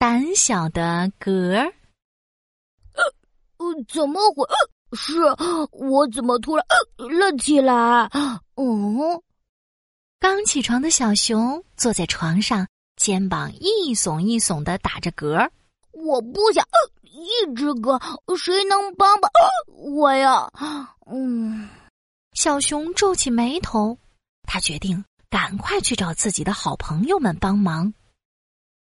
胆小的嗝儿。呃，怎么回？是我怎么突然了起来？嗯，刚起床的小熊坐在床上，肩膀一耸一耸的打着嗝儿。我不想一直嗝，谁能帮帮我呀？嗯，小熊皱起眉头，他决定赶快去找自己的好朋友们帮忙。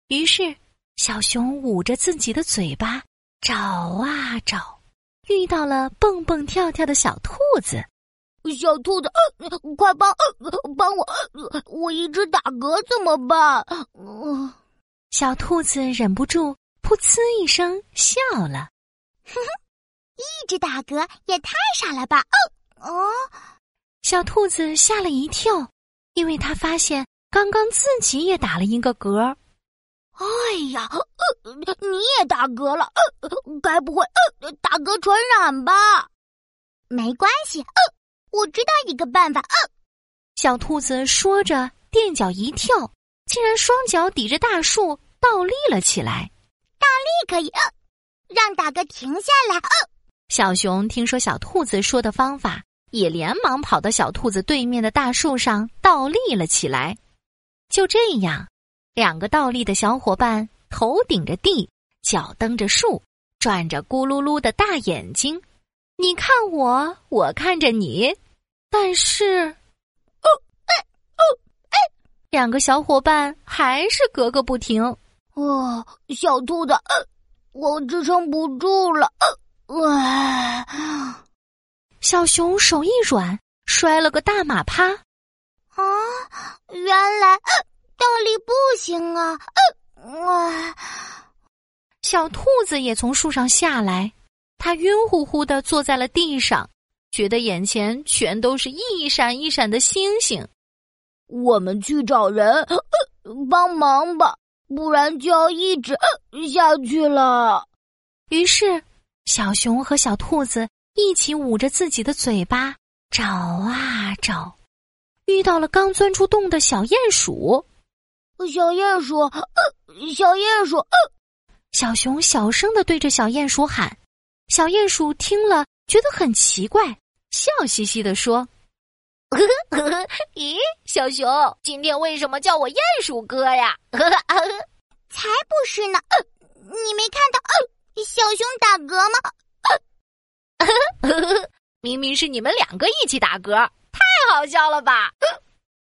于是，小熊捂着自己的嘴巴。找啊找，遇到了蹦蹦跳跳的小兔子。小兔子，快帮帮我！我一直打嗝怎么办？小兔子忍不住噗呲一声笑了。哼哼，一直打嗝也太傻了吧！哦，小兔子吓了一跳，因为他发现刚刚自己也打了一个嗝。哎呀，你也打嗝了，呃该不会呃打嗝传染吧？没关系，我知道一个办法。小兔子说着，垫脚一跳，竟然双脚抵着大树倒立了起来。倒立可以，让打嗝停下来。小熊听说小兔子说的方法，也连忙跑到小兔子对面的大树上倒立了起来。就这样。两个倒立的小伙伴，头顶着地，脚蹬着树，转着咕噜噜的大眼睛。你看我，我看着你，但是，哦，哎，哦，哎，两个小伙伴还是格格不停。哦，小兔子，我支撑不住了。哇！小熊手一软，摔了个大马趴。啊，原来。倒立不行啊！哇！小兔子也从树上下来，它晕乎乎的坐在了地上，觉得眼前全都是一闪一闪的星星。我们去找人帮忙吧，不然就要一直下去了。于是，小熊和小兔子一起捂着自己的嘴巴找啊找，遇到了刚钻出洞的小鼹鼠。小鼹鼠，呃小鼹鼠，呃小熊小声的对着小鼹鼠喊。小鼹鼠听了，觉得很奇怪，笑嘻嘻的说：“ 咦，小熊，今天为什么叫我鼹鼠哥呀？”“ 才不是呢，呃你没看到小熊打嗝吗？”“ 明明是你们两个一起打嗝，太好笑了吧？”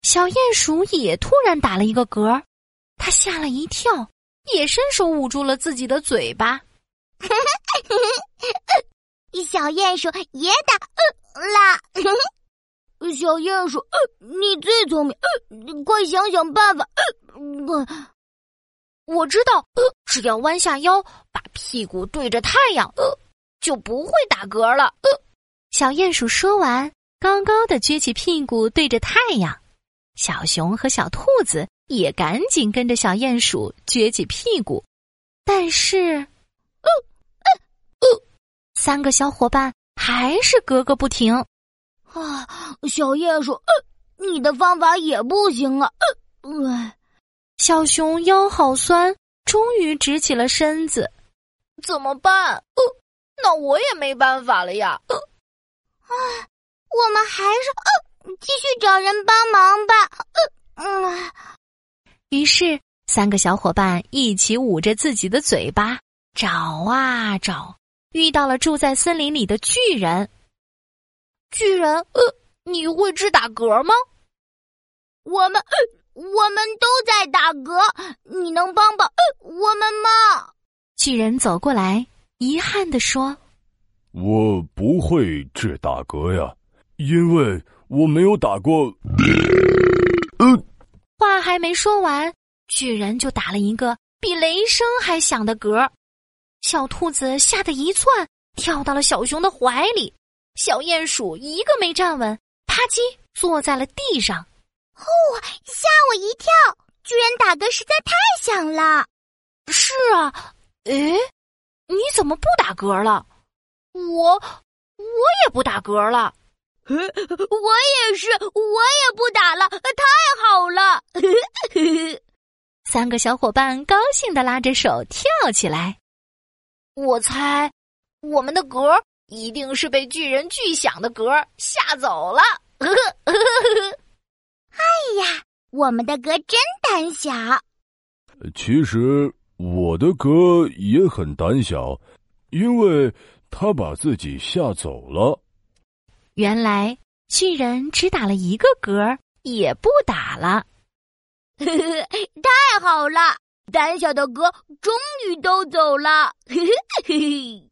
小鼹鼠也突然打了一个嗝。他吓了一跳，也伸手捂住了自己的嘴巴。小鼹鼠也打了。小鼹鼠，你最聪明，快想想办法。我知道，只要弯下腰，把屁股对着太阳，就不会打嗝了。小鼹鼠说完，高高的撅起屁股对着太阳。小熊和小兔子。也赶紧跟着小鼹鼠撅起屁股，但是，三个小伙伴还是格格不停。啊，小鼹鼠，你的方法也不行啊！呃，小熊腰好酸，终于直起了身子。怎么办？呃，那我也没办法了呀。啊，我们还是继续找人帮忙吧。嗯。于是，三个小伙伴一起捂着自己的嘴巴找啊找，遇到了住在森林里的巨人。巨人，呃，你会治打嗝吗？我们，我们都在打嗝，你能帮帮我们吗？巨人走过来，遗憾地说：“我不会治打嗝呀，因为我没有打过。”嗯。话还没说完，巨人就打了一个比雷声还响的嗝，小兔子吓得一窜，跳到了小熊的怀里。小鼹鼠一个没站稳，啪叽坐在了地上。哦，吓我一跳！巨人打嗝实在太响了。是啊，诶，你怎么不打嗝了？我，我也不打嗝了。我也是，我也不打了，太好了。三个小伙伴高兴的拉着手跳起来。我猜，我们的嗝一定是被巨人巨响的嗝吓走了。哎呀，我们的嗝真胆小。其实我的嗝也很胆小，因为他把自己吓走了。原来巨人只打了一个嗝，也不打了。太好了，胆小的哥终于都走了。嘿嘿嘿嘿。